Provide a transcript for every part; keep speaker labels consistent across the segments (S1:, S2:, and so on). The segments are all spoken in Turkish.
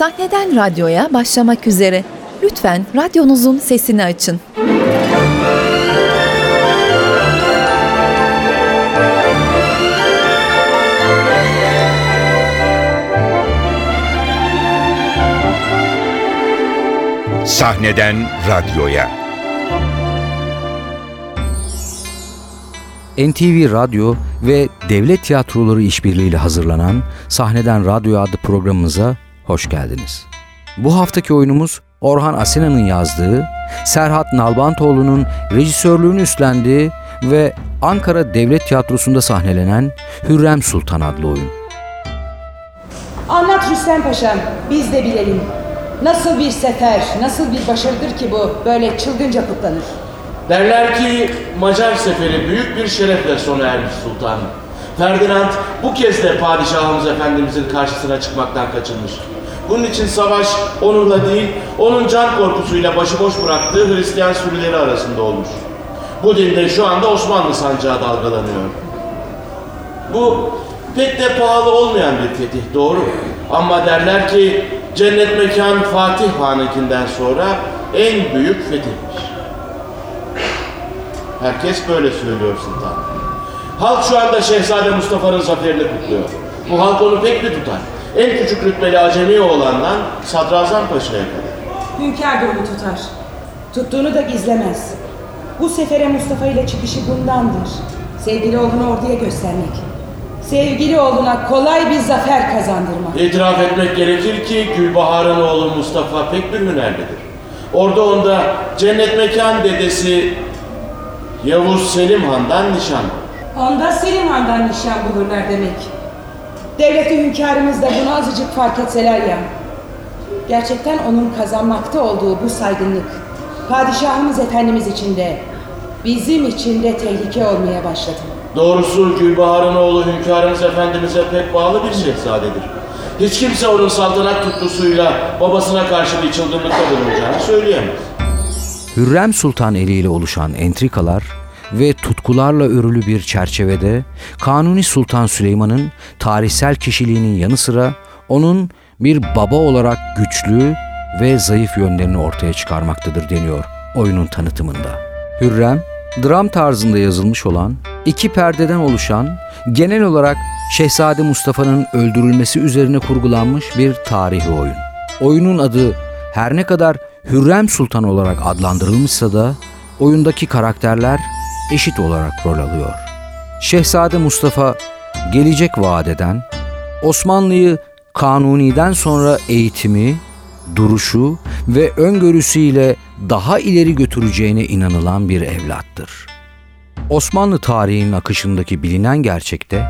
S1: Sahneden radyoya başlamak üzere. Lütfen radyonuzun sesini açın.
S2: Sahneden radyoya.
S3: NTV Radyo ve Devlet Tiyatroları işbirliğiyle hazırlanan Sahneden Radyo adlı programımıza hoş geldiniz. Bu haftaki oyunumuz Orhan Asena'nın yazdığı, Serhat Nalbantoğlu'nun rejisörlüğünü üstlendiği ve Ankara Devlet Tiyatrosu'nda sahnelenen Hürrem Sultan adlı oyun.
S4: Anlat Rüstem Paşam, biz de bilelim. Nasıl bir sefer, nasıl bir başarıdır ki bu böyle çılgınca kutlanır?
S5: Derler ki Macar seferi büyük bir şerefle sona ermiş sultanım. Ferdinand bu kez de padişahımız efendimizin karşısına çıkmaktan kaçınmış. Bunun için savaş onunla değil, onun can korkusuyla başıboş bıraktığı Hristiyan sürüleri arasında olmuş. Bu dinde şu anda Osmanlı sancağı dalgalanıyor. Bu pek de pahalı olmayan bir fetih doğru. Ama derler ki cennet mekan Fatih Han'ınkinden sonra en büyük fetihmiş. Herkes böyle söylüyor sultan. Halk şu anda Şehzade Mustafa'nın zaferini kutluyor. Bu halk onu pek mi tutar? En küçük rütbeli acemi oğlandan Sadrazam Paşa'ya kadar.
S4: Hünkâr da onu tutar. Tuttuğunu da gizlemez. Bu sefere Mustafa ile çıkışı bundandır. Sevgili oğlunu orduya göstermek. Sevgili oğluna kolay bir zafer kazandırmak.
S5: İtiraf etmek gerekir ki Gülbahar'ın oğlu Mustafa pek bir hünerlidir. Orada onda cennet mekan dedesi Yavuz Selim Han'dan nişan.
S4: Onda Selim Han'dan nişan bulurlar demek. Devleti hünkârımız da bunu azıcık fark etseler ya. Gerçekten onun kazanmakta olduğu bu saygınlık, padişahımız efendimiz için de, bizim için de tehlike olmaya başladı.
S5: Doğrusu Gülbahar'ın oğlu hünkârımız efendimize pek bağlı bir şehzadedir. Hiç kimse onun saltanat tutkusuyla babasına karşı bir çılgınlıkta bulunacağını söyleyemez.
S3: Hürrem Sultan eliyle oluşan entrikalar ve tutkularla örülü bir çerçevede Kanuni Sultan Süleyman'ın tarihsel kişiliğinin yanı sıra onun bir baba olarak güçlü ve zayıf yönlerini ortaya çıkarmaktadır deniyor oyunun tanıtımında. Hürrem, dram tarzında yazılmış olan, iki perdeden oluşan, genel olarak Şehzade Mustafa'nın öldürülmesi üzerine kurgulanmış bir tarihi oyun. Oyunun adı her ne kadar Hürrem Sultan olarak adlandırılmışsa da oyundaki karakterler eşit olarak rol alıyor. Şehzade Mustafa gelecek vadeden Osmanlı'yı Kanuni'den sonra eğitimi, duruşu ve öngörüsüyle daha ileri götüreceğine inanılan bir evlattır. Osmanlı tarihinin akışındaki bilinen gerçekte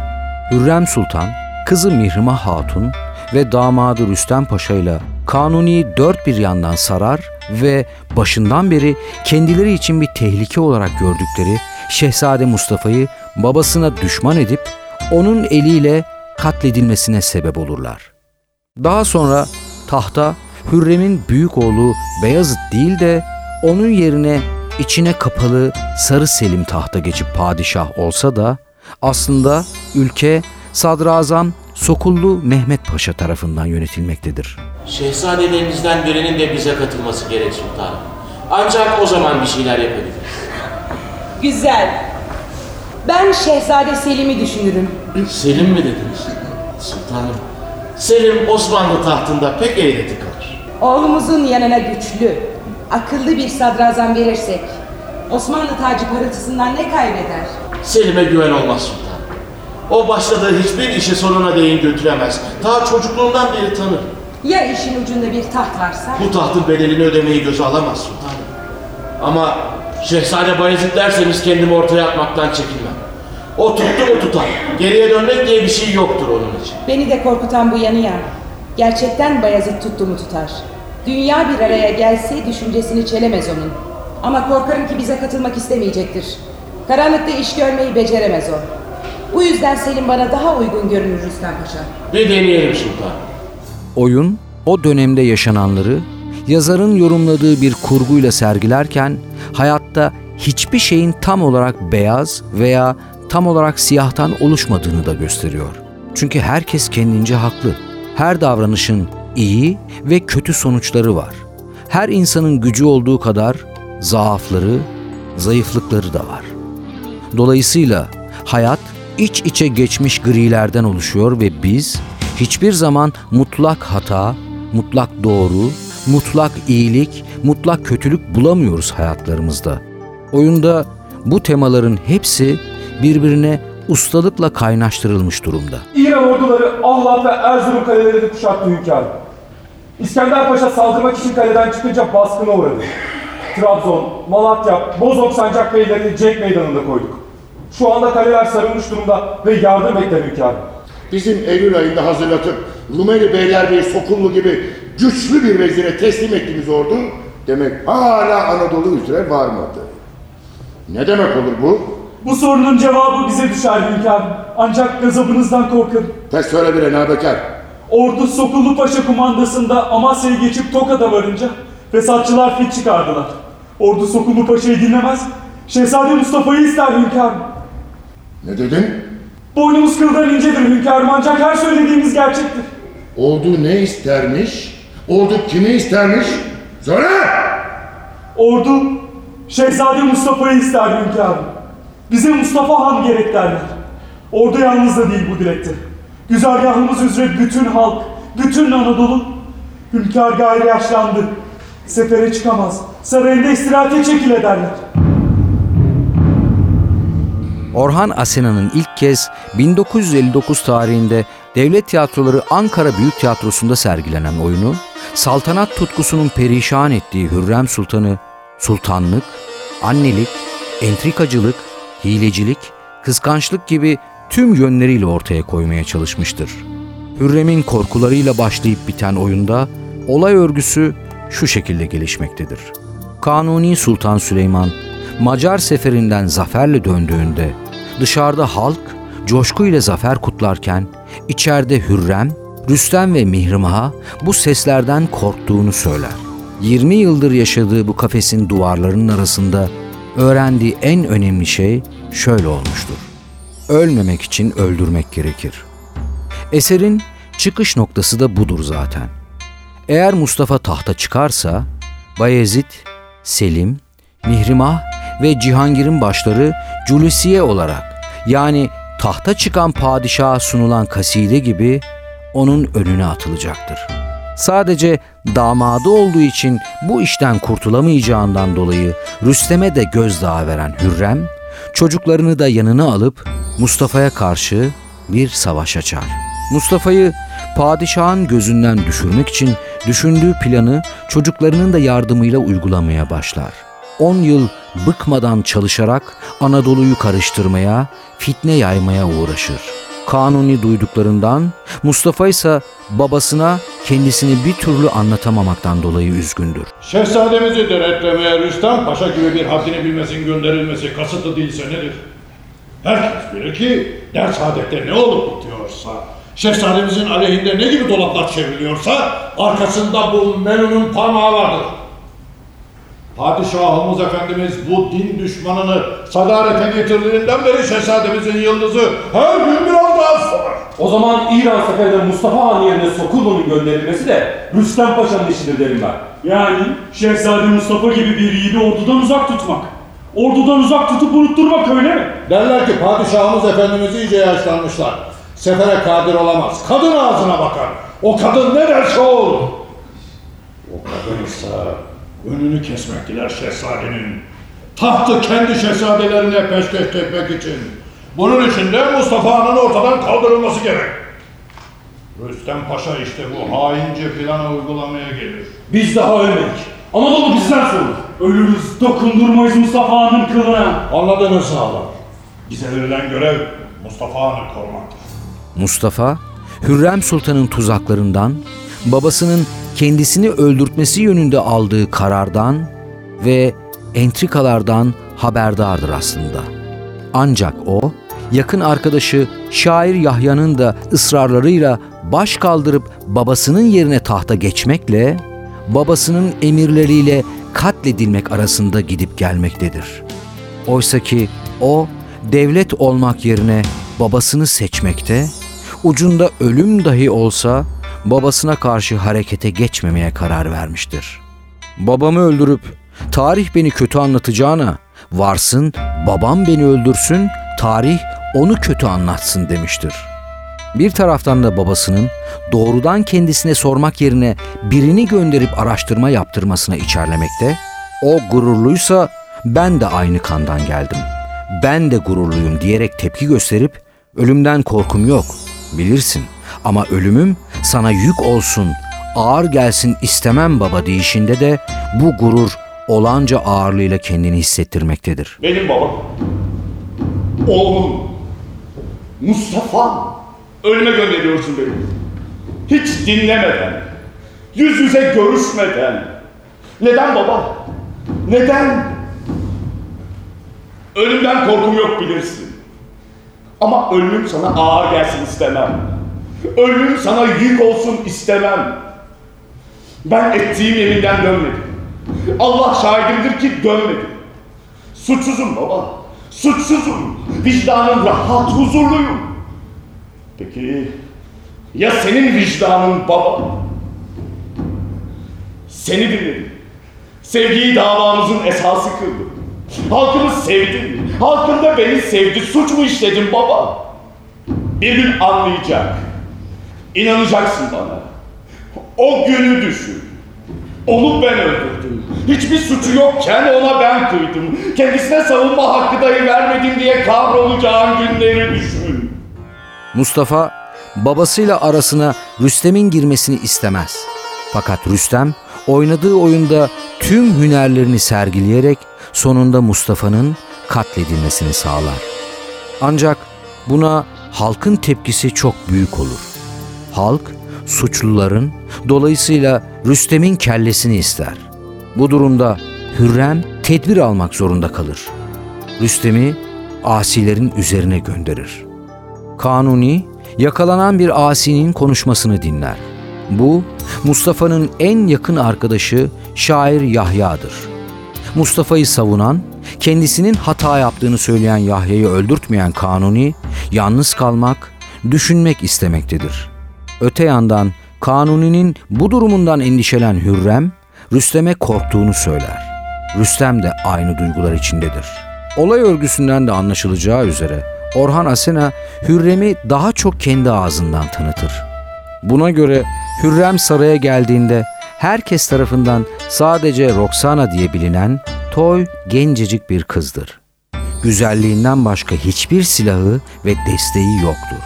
S3: Hürrem Sultan, kızı Mihrimah Hatun ve damadı Rüstem Paşa ile Kanuni'yi dört bir yandan sarar ve başından beri kendileri için bir tehlike olarak gördükleri Şehzade Mustafa'yı babasına düşman edip onun eliyle katledilmesine sebep olurlar. Daha sonra tahta Hürrem'in büyük oğlu Beyazıt değil de onun yerine içine kapalı Sarı Selim tahta geçip padişah olsa da aslında ülke Sadrazam Sokullu Mehmet Paşa tarafından yönetilmektedir.
S5: Şehzadelerimizden birinin de bize katılması gerek sultanım. Ancak o zaman bir şeyler yapabiliriz.
S4: Güzel. Ben Şehzade Selim'i düşünürüm.
S5: Selim mi dediniz? Sultanım, Selim Osmanlı tahtında pek eğreti kalır.
S4: Oğlumuzun yanına güçlü, akıllı bir sadrazam verirsek Osmanlı tacı parıltısından ne kaybeder?
S5: Selim'e güven olmaz sultanım. O başladığı hiçbir işi sonuna değin götüremez. Ta çocukluğundan beri tanır.
S4: Ya işin ucunda bir taht varsa?
S5: Bu tahtın bedelini ödemeyi göze alamaz sultanım. Ama Şehzade Bayezid derseniz kendimi ortaya atmaktan çekinmem. O tuttu mu tutar. Geriye dönmek diye bir şey yoktur onun için.
S4: Beni de korkutan bu yanı ya. Gerçekten Bayezid tuttu mu tutar. Dünya bir araya gelse düşüncesini çelemez onun. Ama korkarım ki bize katılmak istemeyecektir. Karanlıkta iş görmeyi beceremez o. Bu yüzden Selim bana daha uygun görünür Rüstem Paşa.
S5: Bir deneyelim sultan.
S3: Oyun o dönemde yaşananları yazarın yorumladığı bir kurguyla sergilerken hayatta hiçbir şeyin tam olarak beyaz veya tam olarak siyahtan oluşmadığını da gösteriyor. Çünkü herkes kendince haklı. Her davranışın iyi ve kötü sonuçları var. Her insanın gücü olduğu kadar zaafları, zayıflıkları da var. Dolayısıyla hayat iç içe geçmiş grilerden oluşuyor ve biz hiçbir zaman mutlak hata, mutlak doğru, mutlak iyilik, mutlak kötülük bulamıyoruz hayatlarımızda. Oyunda bu temaların hepsi birbirine ustalıkla kaynaştırılmış durumda.
S6: İran orduları Allah ve Erzurum kalelerini kuşattı hünkârım. İskender Paşa saldırmak için kaleden çıkınca baskına uğradı. Trabzon, Malatya, Bozok Sancak Beylerini cenk meydanında koyduk. Şu anda kaleler sarılmış durumda ve yardım bekler hünkârım.
S7: Bizim Eylül ayında hazırlatıp Rumeli Beylerbeyi Sokullu gibi güçlü bir vezire teslim ettiğimiz ordu demek hala Anadolu üzere varmadı. Ne demek olur bu?
S6: Bu sorunun cevabı bize düşer hünkârım. Ancak gazabınızdan korkarım.
S7: Tez söyle bir Nabekar.
S6: Ordu Sokullu Paşa kumandasında Amasya'yı geçip Tokat'a varınca fesatçılar fit çıkardılar. Ordu Sokullu Paşa'yı dinlemez, Şehzade Mustafa'yı ister hünkârım.
S7: Ne dedin?
S6: Boynumuz kıldan incedir hünkârım ancak her söylediğimiz gerçektir.
S7: Ordu ne istermiş? Ordu kimi istermiş? Söyle!
S6: Ordu Şehzade Mustafa'yı ister hünkârım. Bize Mustafa Han gerek derler. Ordu yalnız da değil bu dilekte. Güzergahımız üzere bütün halk, bütün Anadolu hünkâr gayrı yaşlandı. Sefere çıkamaz. Sarayında istirahate çekile derler.
S3: Orhan Asena'nın ilk kez 1959 tarihinde Devlet Tiyatroları Ankara Büyük Tiyatrosu'nda sergilenen oyunu, saltanat tutkusunun perişan ettiği Hürrem Sultan'ı sultanlık, annelik, entrikacılık, hilecilik, kıskançlık gibi tüm yönleriyle ortaya koymaya çalışmıştır. Hürrem'in korkularıyla başlayıp biten oyunda olay örgüsü şu şekilde gelişmektedir. Kanuni Sultan Süleyman Macar seferinden zaferle döndüğünde dışarıda halk coşkuyla zafer kutlarken içeride Hürrem, Rüstem ve Mihrimah'a bu seslerden korktuğunu söyler. 20 yıldır yaşadığı bu kafesin duvarlarının arasında öğrendiği en önemli şey şöyle olmuştur. Ölmemek için öldürmek gerekir. Eserin çıkış noktası da budur zaten. Eğer Mustafa tahta çıkarsa Bayezid, Selim, Mihrimah ve Cihangir'in başları Cülüsiye olarak yani tahta çıkan padişaha sunulan kaside gibi onun önüne atılacaktır. Sadece damadı olduğu için bu işten kurtulamayacağından dolayı Rüstem'e de gözdağı veren Hürrem, çocuklarını da yanına alıp Mustafa'ya karşı bir savaş açar. Mustafa'yı padişahın gözünden düşürmek için düşündüğü planı çocuklarının da yardımıyla uygulamaya başlar. 10 yıl bıkmadan çalışarak Anadolu'yu karıştırmaya, fitne yaymaya uğraşır. Kanuni duyduklarından Mustafa ise babasına kendisini bir türlü anlatamamaktan dolayı üzgündür.
S8: Şehzademizi denetlemeye Rüstem Paşa gibi bir haddini bilmesin gönderilmesi kasıtlı değilse nedir? Herkes bilir ki ders adette ne olup bitiyorsa, şehzademizin aleyhinde ne gibi dolaplar çevriliyorsa arkasında bu Melun'un parmağı vardır. Padişahımız Efendimiz bu din düşmanını sadarete getirdiğinden beri şehzademizin yıldızı her gün biraz daha sorar.
S6: O zaman İran seferinde Mustafa Han yerine Sokullu'nun gönderilmesi de Rüstem Paşa'nın işidir derim ben. Yani Şehzade Mustafa gibi bir yiğidi ordudan uzak tutmak. Ordudan uzak tutup unutturmak öyle mi?
S8: Derler ki padişahımız efendimiz iyice yaşlanmışlar. Sefere kadir olamaz. Kadın ağzına bakar. O kadın ne derse o olur. O kadın ise önünü kesmek diler şehzadenin. Tahtı kendi şehzadelerine peşkeş çekmek için. Bunun için de Mustafa'nın ortadan kaldırılması gerek. Rüstem Paşa işte bu haince planı uygulamaya gelir.
S6: Biz daha ölmedik. Anadolu bizden sorulur. Ölürüz, dokundurmayız Mustafa'nın kılına.
S8: Anladınız sağlam. Bize verilen görev Mustafa'nı korumaktır.
S3: Mustafa, Hürrem Sultan'ın tuzaklarından, babasının kendisini öldürtmesi yönünde aldığı karardan ve entrikalardan haberdardır aslında. Ancak o, yakın arkadaşı şair Yahya'nın da ısrarlarıyla baş kaldırıp babasının yerine tahta geçmekle, babasının emirleriyle katledilmek arasında gidip gelmektedir. Oysa ki o devlet olmak yerine babasını seçmekte, ucunda ölüm dahi olsa babasına karşı harekete geçmemeye karar vermiştir. Babamı öldürüp tarih beni kötü anlatacağına varsın babam beni öldürsün tarih onu kötü anlatsın demiştir. Bir taraftan da babasının doğrudan kendisine sormak yerine birini gönderip araştırma yaptırmasına içerlemekte, o gururluysa ben de aynı kandan geldim. Ben de gururluyum diyerek tepki gösterip ölümden korkum yok bilirsin ama ölümüm sana yük olsun ağır gelsin istemem baba deyişinde de bu gurur olanca ağırlığıyla kendini hissettirmektedir.
S9: Benim babam. Oğlum. Mustafa. Ölüme gönderiyorsun beni. Hiç dinlemeden. Yüz yüze görüşmeden. Neden baba? Neden? Ölümden korkum yok bilirsin. Ama ölüm sana ağır gelsin istemem. Ölüm sana yük olsun istemem. Ben ettiğim yeminden dönmedim. Allah şahidimdir ki dönmedim. Suçsuzum baba. Suçsuzum. Vicdanım rahat, huzurluyum. Peki ya senin vicdanın baba? Seni dinledim. Sevgiyi davamızın esası kıldım. Halkımı sevdim. Halkım da beni sevdi. Suç mu işledim baba? Bir gün anlayacak. İnanacaksın bana. O günü düşün. Onu ben öldürdüm. Hiçbir suçu yokken ona ben kıydım. Kendisine savunma hakkı dahi vermedim diye kahrolacağın günleri düşün.
S3: Mustafa babasıyla arasına Rüstem'in girmesini istemez. Fakat Rüstem oynadığı oyunda tüm hünerlerini sergileyerek sonunda Mustafa'nın katledilmesini sağlar. Ancak buna halkın tepkisi çok büyük olur. Halk suçluların dolayısıyla Rüstem'in kellesini ister. Bu durumda Hürrem tedbir almak zorunda kalır. Rüstem'i asilerin üzerine gönderir. Kanuni yakalanan bir asinin konuşmasını dinler. Bu Mustafa'nın en yakın arkadaşı şair Yahya'dır. Mustafa'yı savunan, kendisinin hata yaptığını söyleyen Yahya'yı öldürtmeyen Kanuni, yalnız kalmak, düşünmek istemektedir. Öte yandan Kanuni'nin bu durumundan endişelen Hürrem, Rüstem'e korktuğunu söyler. Rüstem de aynı duygular içindedir. Olay örgüsünden de anlaşılacağı üzere Orhan Asena Hürrem'i daha çok kendi ağzından tanıtır. Buna göre Hürrem saraya geldiğinde herkes tarafından sadece Roxana diye bilinen toy gencecik bir kızdır. Güzelliğinden başka hiçbir silahı ve desteği yoktur.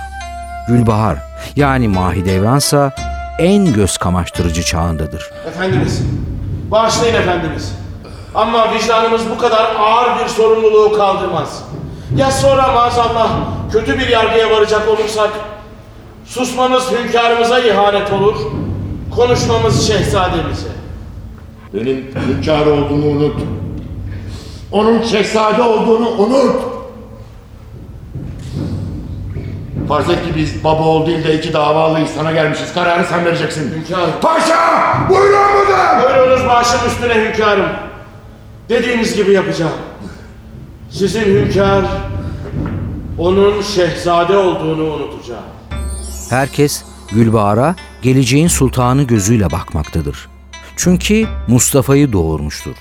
S3: Gülbahar yani Mahidevransa en göz kamaştırıcı çağındadır.
S5: Efendimiz, bağışlayın efendimiz. Ama vicdanımız bu kadar ağır bir sorumluluğu kaldırmaz. Ya sonra maazallah kötü bir yargıya varacak olursak, susmamız hünkârımıza ihanet olur, konuşmamız şehzademize.
S7: Benim hünkâr olduğunu unut. Onun şehzade olduğunu unut. Farz et ki biz baba oğul değil de iki davalıyız sana gelmişiz. Kararı sen vereceksin.
S5: Hünkârım.
S7: Paşa! Buyurun mudur?
S5: Buyurunuz başım üstüne hünkârım. Dediğiniz gibi yapacağım. Sizin hünkâr, onun şehzade olduğunu unutacağım.
S3: Herkes Gülbahar'a geleceğin sultanı gözüyle bakmaktadır. Çünkü Mustafa'yı doğurmuştur.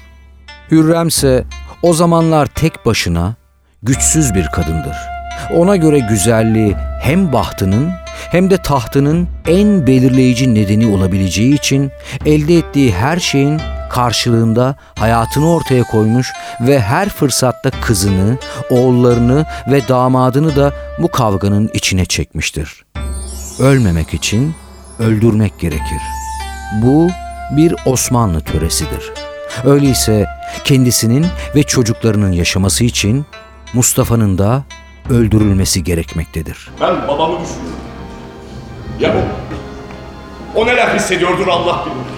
S3: Hürrem ise o zamanlar tek başına güçsüz bir kadındır. Ona göre güzelliği hem bahtının hem de tahtının en belirleyici nedeni olabileceği için elde ettiği her şeyin karşılığında hayatını ortaya koymuş ve her fırsatta kızını, oğullarını ve damadını da bu kavganın içine çekmiştir. Ölmemek için öldürmek gerekir. Bu bir Osmanlı töresidir. Öyleyse kendisinin ve çocuklarının yaşaması için Mustafa'nın da öldürülmesi gerekmektedir.
S9: Ben babamı düşünüyorum. Ya o? O neler hissediyordur Allah bilir.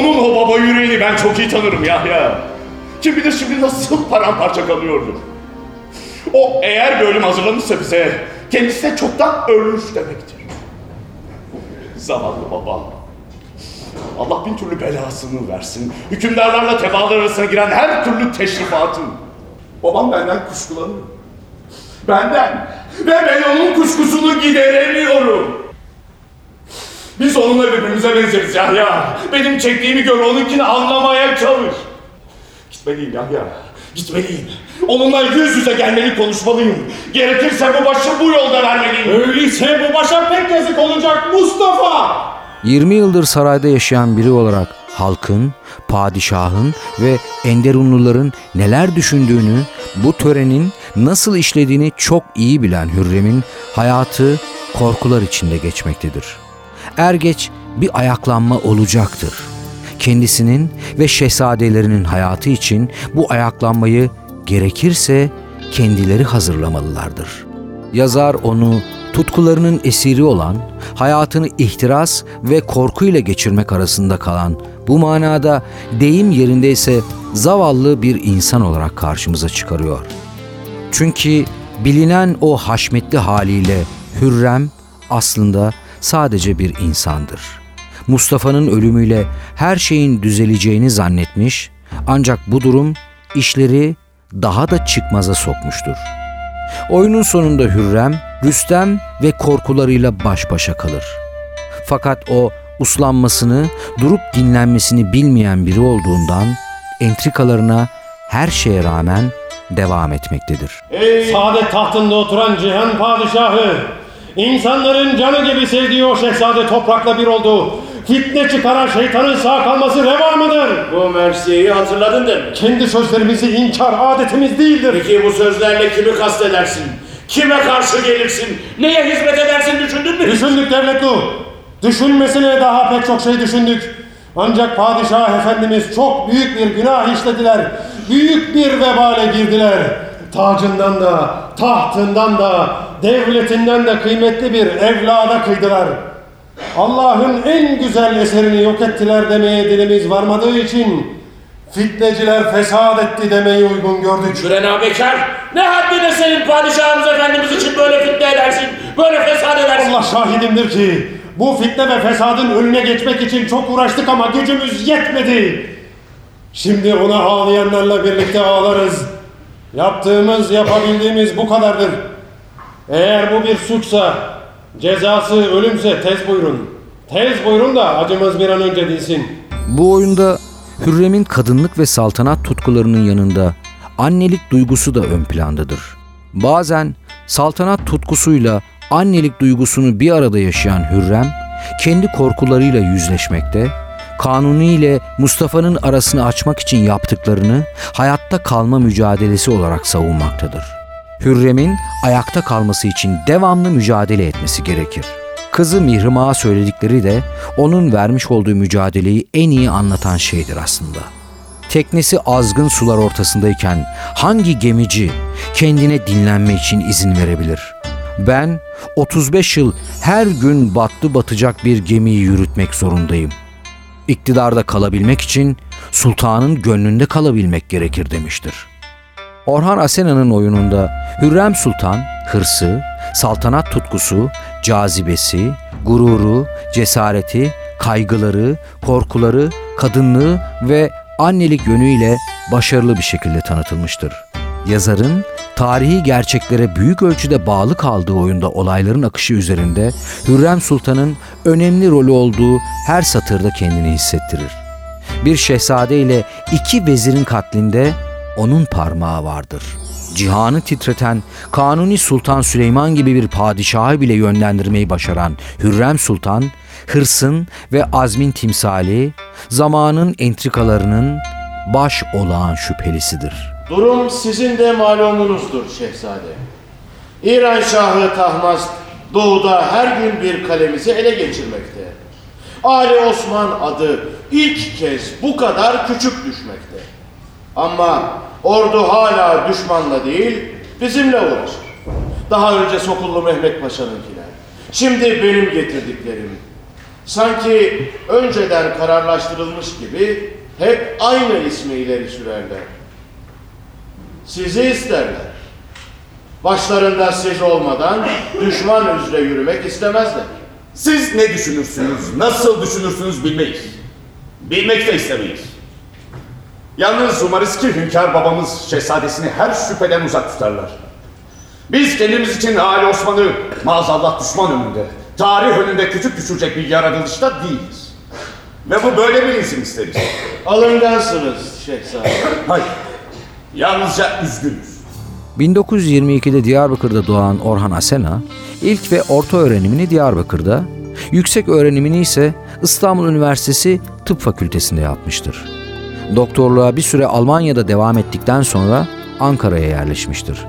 S9: Onun o baba yüreğini ben çok iyi tanırım Yahya. Kim bilir şimdi nasıl paramparça kalıyordur. O eğer bir ölüm hazırlamışsa bize kendisi de çoktan ölmüş demektir. Zavallı baba. Allah bin türlü belasını versin. Hükümdarlarla tebaalar arasına giren her türlü teşrifatın. Babam benden kuşkulanıyor. Benden. Ve ben onun kuşkusunu gideremiyorum. Biz onunla birbirimize benzeriz Yahya. Benim çektiğimi gör, onunkini anlamaya çalış. Gitmeliyim Yahya, gitmeliyim. Onunla yüz yüze gelmeli konuşmalıyım. Gerekirse bu başı bu yolda vermeliyim.
S10: Öyleyse bu başa pek yazık olacak Mustafa.
S3: 20 yıldır sarayda yaşayan biri olarak halkın, padişahın ve Enderunluların neler düşündüğünü, bu törenin nasıl işlediğini çok iyi bilen Hürrem'in hayatı korkular içinde geçmektedir. Er geç bir ayaklanma olacaktır. Kendisinin ve şehzadelerinin hayatı için bu ayaklanmayı gerekirse kendileri hazırlamalılardır. Yazar onu tutkularının esiri olan, hayatını ihtiras ve korkuyla geçirmek arasında kalan, bu manada deyim yerindeyse zavallı bir insan olarak karşımıza çıkarıyor. Çünkü bilinen o haşmetli haliyle Hürrem aslında sadece bir insandır. Mustafa'nın ölümüyle her şeyin düzeleceğini zannetmiş ancak bu durum işleri daha da çıkmaza sokmuştur. Oyunun sonunda Hürrem, Rüstem ve korkularıyla baş başa kalır. Fakat o uslanmasını, durup dinlenmesini bilmeyen biri olduğundan entrikalarına her şeye rağmen devam etmektedir.
S10: Saadet tahtında oturan cihan padişahı, insanların canı gibi sevdiği o şehzade toprakla bir oldu. Fitne çıkaran şeytanın sağ kalması reva mıdır?
S5: Bu Mersiye'yi hatırladın değil mi?
S10: Kendi sözlerimizi inkar adetimiz değildir.
S5: Peki bu sözlerle kimi kastedersin? Kime karşı gelirsin? Neye hizmet edersin düşündün mü?
S10: Düşündük devletlu. Düşünmesine daha pek çok şey düşündük. Ancak padişah efendimiz çok büyük bir günah işlediler. Büyük bir vebale girdiler. Tacından da, tahtından da, devletinden de kıymetli bir evlada kıydılar. Allah'ın en güzel eserini yok ettiler demeye dilimiz varmadığı için fitneciler fesat etti demeyi uygun gördük.
S5: Şürena Bekar, ne haddine senin padişahımız efendimiz için böyle fitne edersin, böyle fesat edersin?
S10: Allah şahidimdir ki bu fitne ve fesadın önüne geçmek için çok uğraştık ama gücümüz yetmedi. Şimdi ona ağlayanlarla birlikte ağlarız. Yaptığımız, yapabildiğimiz bu kadardır. Eğer bu bir suçsa, cezası ölümse tez buyurun. Tez buyurun da acımız bir an önce dinsin.
S3: Bu oyunda Hürrem'in kadınlık ve saltanat tutkularının yanında annelik duygusu da ön plandadır. Bazen saltanat tutkusuyla annelik duygusunu bir arada yaşayan Hürrem, kendi korkularıyla yüzleşmekte, Kanuni ile Mustafa'nın arasını açmak için yaptıklarını hayatta kalma mücadelesi olarak savunmaktadır. Hürrem'in ayakta kalması için devamlı mücadele etmesi gerekir. Kızı Mihrimah'a söyledikleri de onun vermiş olduğu mücadeleyi en iyi anlatan şeydir aslında. Teknesi azgın sular ortasındayken hangi gemici kendine dinlenme için izin verebilir? Ben 35 yıl her gün battı batacak bir gemiyi yürütmek zorundayım. İktidarda kalabilmek için sultanın gönlünde kalabilmek gerekir demiştir. Orhan Asena'nın oyununda Hürrem Sultan hırsı, saltanat tutkusu, cazibesi, gururu, cesareti, kaygıları, korkuları, kadınlığı ve annelik yönüyle başarılı bir şekilde tanıtılmıştır. Yazarın tarihi gerçeklere büyük ölçüde bağlı kaldığı oyunda olayların akışı üzerinde Hürrem Sultan'ın önemli rolü olduğu her satırda kendini hissettirir. Bir şehzade ile iki vezirin katlinde onun parmağı vardır. Cihanı titreten Kanuni Sultan Süleyman gibi bir padişahı bile yönlendirmeyi başaran Hürrem Sultan, hırsın ve azmin timsali, zamanın entrikalarının baş olağan şüphelisidir.
S5: Durum sizin de malumunuzdur şehzade. İran Şahı Tahmaz doğuda her gün bir kalemizi ele geçirmekte. Ali Osman adı ilk kez bu kadar küçük düşmekte. Ama ordu hala düşmanla değil bizimle uğraşır. Daha önce Sokullu Mehmet Paşa'nınkiler. Şimdi benim getirdiklerim. Sanki önceden kararlaştırılmış gibi hep aynı ismi ileri sürerler. Sizi isterler. Başlarında siz olmadan düşman üzere yürümek istemezler.
S9: Siz ne düşünürsünüz, nasıl düşünürsünüz bilmeyiz. Bilmek de istemeyiz. Yalnız umarız ki hünkâr babamız şehzadesini her şüpheden uzak tutarlar. Biz kendimiz için Ali Osman'ı maazallah düşman önünde Tarih önünde küçük düşecek bir yaratılışta değiliz. Ve bu böyle bilinsin isteriz.
S5: Alıngansınız şehzade.
S9: Hayır. Yalnızca üzgünüz.
S3: 1922'de Diyarbakır'da doğan Orhan Asena, ilk ve orta öğrenimini Diyarbakır'da, yüksek öğrenimini ise İstanbul Üniversitesi Tıp Fakültesi'nde yapmıştır. Doktorluğa bir süre Almanya'da devam ettikten sonra Ankara'ya yerleşmiştir.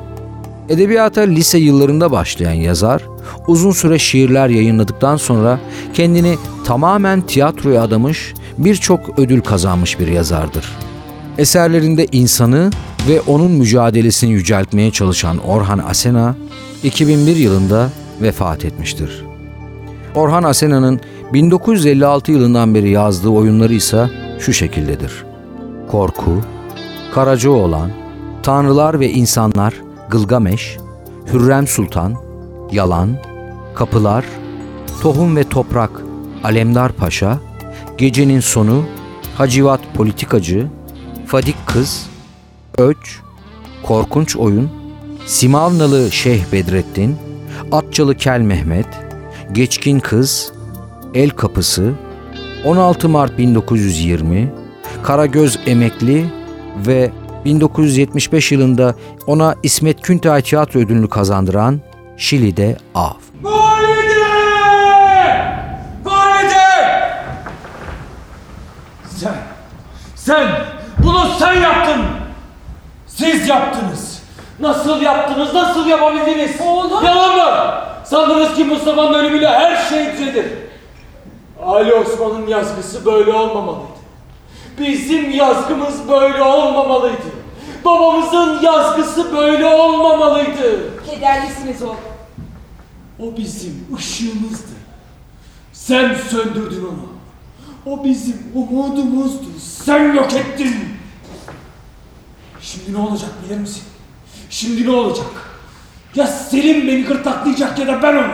S3: Edebiyata lise yıllarında başlayan yazar, uzun süre şiirler yayınladıktan sonra kendini tamamen tiyatroya adamış, birçok ödül kazanmış bir yazardır. Eserlerinde insanı ve onun mücadelesini yüceltmeye çalışan Orhan Asena, 2001 yılında vefat etmiştir. Orhan Asena'nın 1956 yılından beri yazdığı oyunları ise şu şekildedir. Korku, Karacaoğlan, Tanrılar ve İnsanlar, Gılgameş, Hürrem Sultan, Yalan, Kapılar, Tohum ve Toprak, Alemdar Paşa, Gecenin Sonu, Hacivat Politikacı, Fadik Kız, Öç, Korkunç Oyun, Simavnalı Şeyh Bedrettin, Atçalı Kel Mehmet, Geçkin Kız, El Kapısı, 16 Mart 1920, Karagöz Emekli ve 1975 yılında ona İsmet Küntay Tiyatro Ödülünü kazandıran Şili'de Av.
S6: Valide! Valide! Sen, sen. Siz yaptınız. Nasıl yaptınız, nasıl yapabildiniz? Oğlum. Yalan mı? Sandınız ki Mustafa'nın ölümüyle her şey düzelir. Ali Osman'ın yazgısı böyle olmamalıydı. Bizim yazgımız böyle olmamalıydı. Babamızın yazgısı böyle olmamalıydı.
S4: Kederlisiniz oğlum.
S6: O bizim ışığımızdı. Sen söndürdün onu. O bizim umudumuzdu. Sen yok ettin. Şimdi ne olacak bilir misin? Şimdi ne olacak? Ya Selim beni gırtlaklayacak ya da ben onu.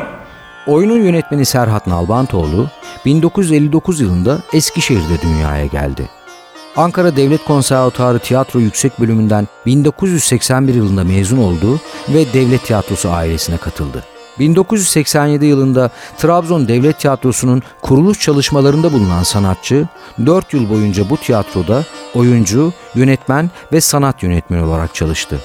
S3: Oyunun yönetmeni Serhat Nalbantoğlu 1959 yılında Eskişehir'de dünyaya geldi. Ankara Devlet Konservatuarı Tiyatro Yüksek Bölümünden 1981 yılında mezun oldu ve Devlet Tiyatrosu ailesine katıldı. 1987 yılında Trabzon Devlet Tiyatrosu'nun kuruluş çalışmalarında bulunan sanatçı, 4 yıl boyunca bu tiyatroda oyuncu, yönetmen ve sanat yönetmeni olarak çalıştı.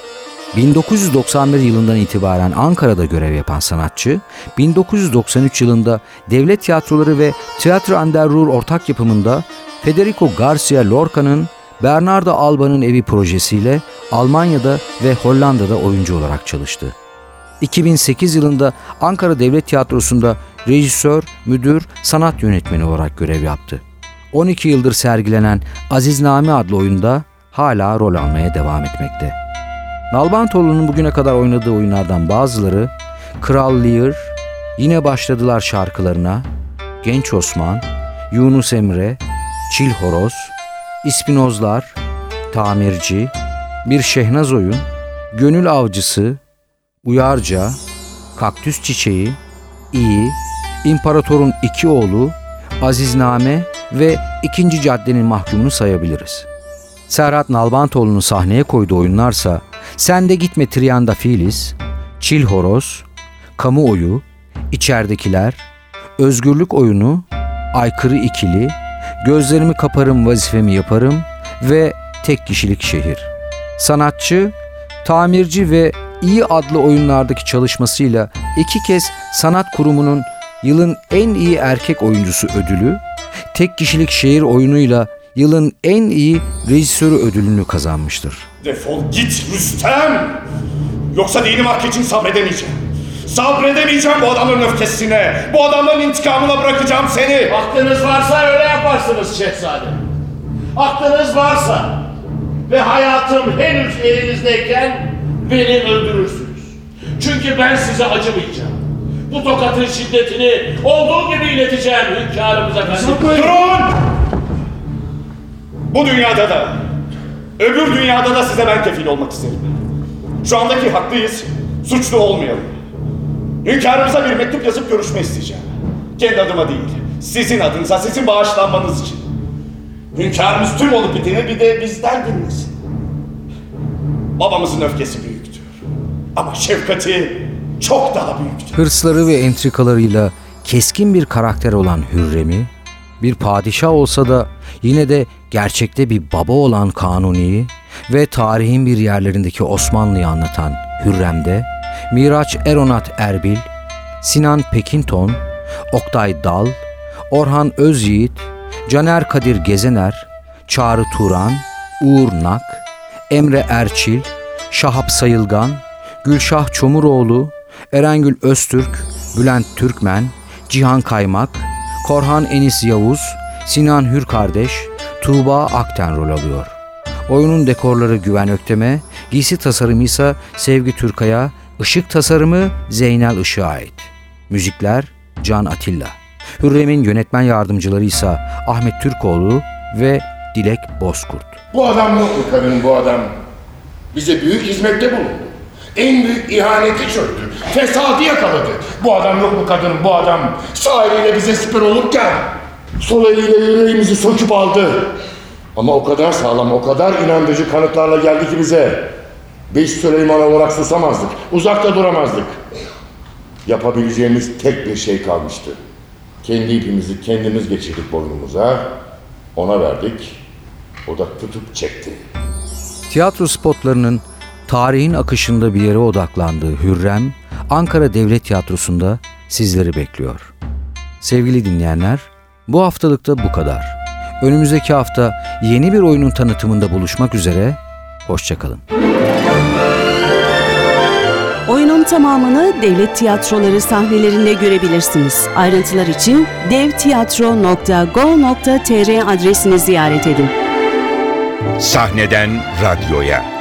S3: 1991 yılından itibaren Ankara'da görev yapan sanatçı, 1993 yılında Devlet Tiyatroları ve Tiyatro Anderruhr ortak yapımında Federico Garcia Lorca'nın Bernardo Alba'nın evi projesiyle Almanya'da ve Hollanda'da oyuncu olarak çalıştı. 2008 yılında Ankara Devlet Tiyatrosu'nda rejisör, müdür, sanat yönetmeni olarak görev yaptı. 12 yıldır sergilenen Azizname adlı oyunda hala rol almaya devam etmekte. Nalbantoğlu'nun bugüne kadar oynadığı oyunlardan bazıları Kral Lear, Yine Başladılar şarkılarına, Genç Osman, Yunus Emre, Çil Horoz, İspinozlar, Tamirci, Bir Şehnaz Oyun, Gönül Avcısı, Uyarca, Kaktüs Çiçeği, İyi, İmparatorun İki Oğlu, Azizname ve İkinci Caddenin Mahkumunu sayabiliriz. Serhat Nalbantoğlu'nun sahneye koyduğu oyunlarsa Sen de Gitme Triyanda Filiz, Çil Horoz, Kamuoyu, İçeridekiler, Özgürlük Oyunu, Aykırı İkili, Gözlerimi Kaparım Vazifemi Yaparım ve Tek Kişilik Şehir. Sanatçı, tamirci ve İyi adlı oyunlardaki çalışmasıyla iki kez sanat kurumunun yılın en iyi erkek oyuncusu ödülü, tek kişilik şehir oyunuyla yılın en iyi rejisörü ödülünü kazanmıştır.
S9: Defol git Rüstem! Yoksa dinim hakkı için sabredemeyeceğim. Sabredemeyeceğim bu adamların öfkesine. Bu adamların intikamına bırakacağım seni.
S5: Aklınız varsa öyle yaparsınız şehzade. Aklınız varsa ve hayatım henüz elinizdeyken beni öldürürsünüz. Çünkü ben size acımayacağım. Bu tokatın şiddetini olduğu gibi ileteceğim hünkârımız efendim.
S9: Durun! Bu dünyada da, öbür dünyada da size ben kefil olmak isterim. Şu andaki haklıyız, suçlu olmayalım. Hünkârımıza bir mektup yazıp görüşme isteyeceğim. Kendi adıma değil, sizin adınıza, sizin bağışlanmanız için. Hünkârımız tüm olup biteni bir de bizden dinlesin. Babamızın öfkesi büyüktür. Ama şefkati çok daha büyüktür.
S3: Hırsları ve entrikalarıyla keskin bir karakter olan Hürrem'i, bir padişah olsa da yine de gerçekte bir baba olan Kanuni'yi ve tarihin bir yerlerindeki Osmanlı'yı anlatan Hürrem'de Miraç Eronat Erbil, Sinan Pekinton, Oktay Dal, Orhan Özyiğit, Caner Kadir Gezener, Çağrı Turan, Uğur Nak, Emre Erçil, Şahap Sayılgan, Gülşah Çomuroğlu, Erengül Öztürk, Bülent Türkmen, Cihan Kaymak, Korhan Enis Yavuz, Sinan Hür kardeş, Tuğba Akten rol alıyor. Oyunun dekorları Güven Öktem'e, giysi tasarımı ise Sevgi Türkaya, ışık tasarımı Zeynel Işık'a ait. Müzikler Can Atilla. Hürrem'in yönetmen yardımcıları ise Ahmet Türkoğlu ve Dilek Bozkurt.
S7: Bu adam mutlu kadın bu adam. Bize büyük hizmette bulundu. En büyük ihaneti çöktü. Fesadı yakaladı. Bu adam yok mu kadın bu adam? Sağ eliyle bize siper olurken sol eliyle yüreğimizi söküp aldı. Ama o kadar sağlam, o kadar inandırıcı kanıtlarla geldi ki bize. Biz Süleyman olarak susamazdık. Uzakta duramazdık. Yapabileceğimiz tek bir şey kalmıştı. Kendi ipimizi kendimiz geçirdik boynumuza. Ona verdik. O da tutup çekti.
S3: Tiyatro spotlarının tarihin akışında bir yere odaklandığı Hürrem, Ankara Devlet Tiyatrosu'nda sizleri bekliyor. Sevgili dinleyenler, bu haftalıkta bu kadar. Önümüzdeki hafta yeni bir oyunun tanıtımında buluşmak üzere, hoşçakalın.
S11: Oyunun tamamını devlet tiyatroları sahnelerinde görebilirsiniz. Ayrıntılar için devtiyatro.go.tr adresini ziyaret edin.
S2: Sahneden radyoya.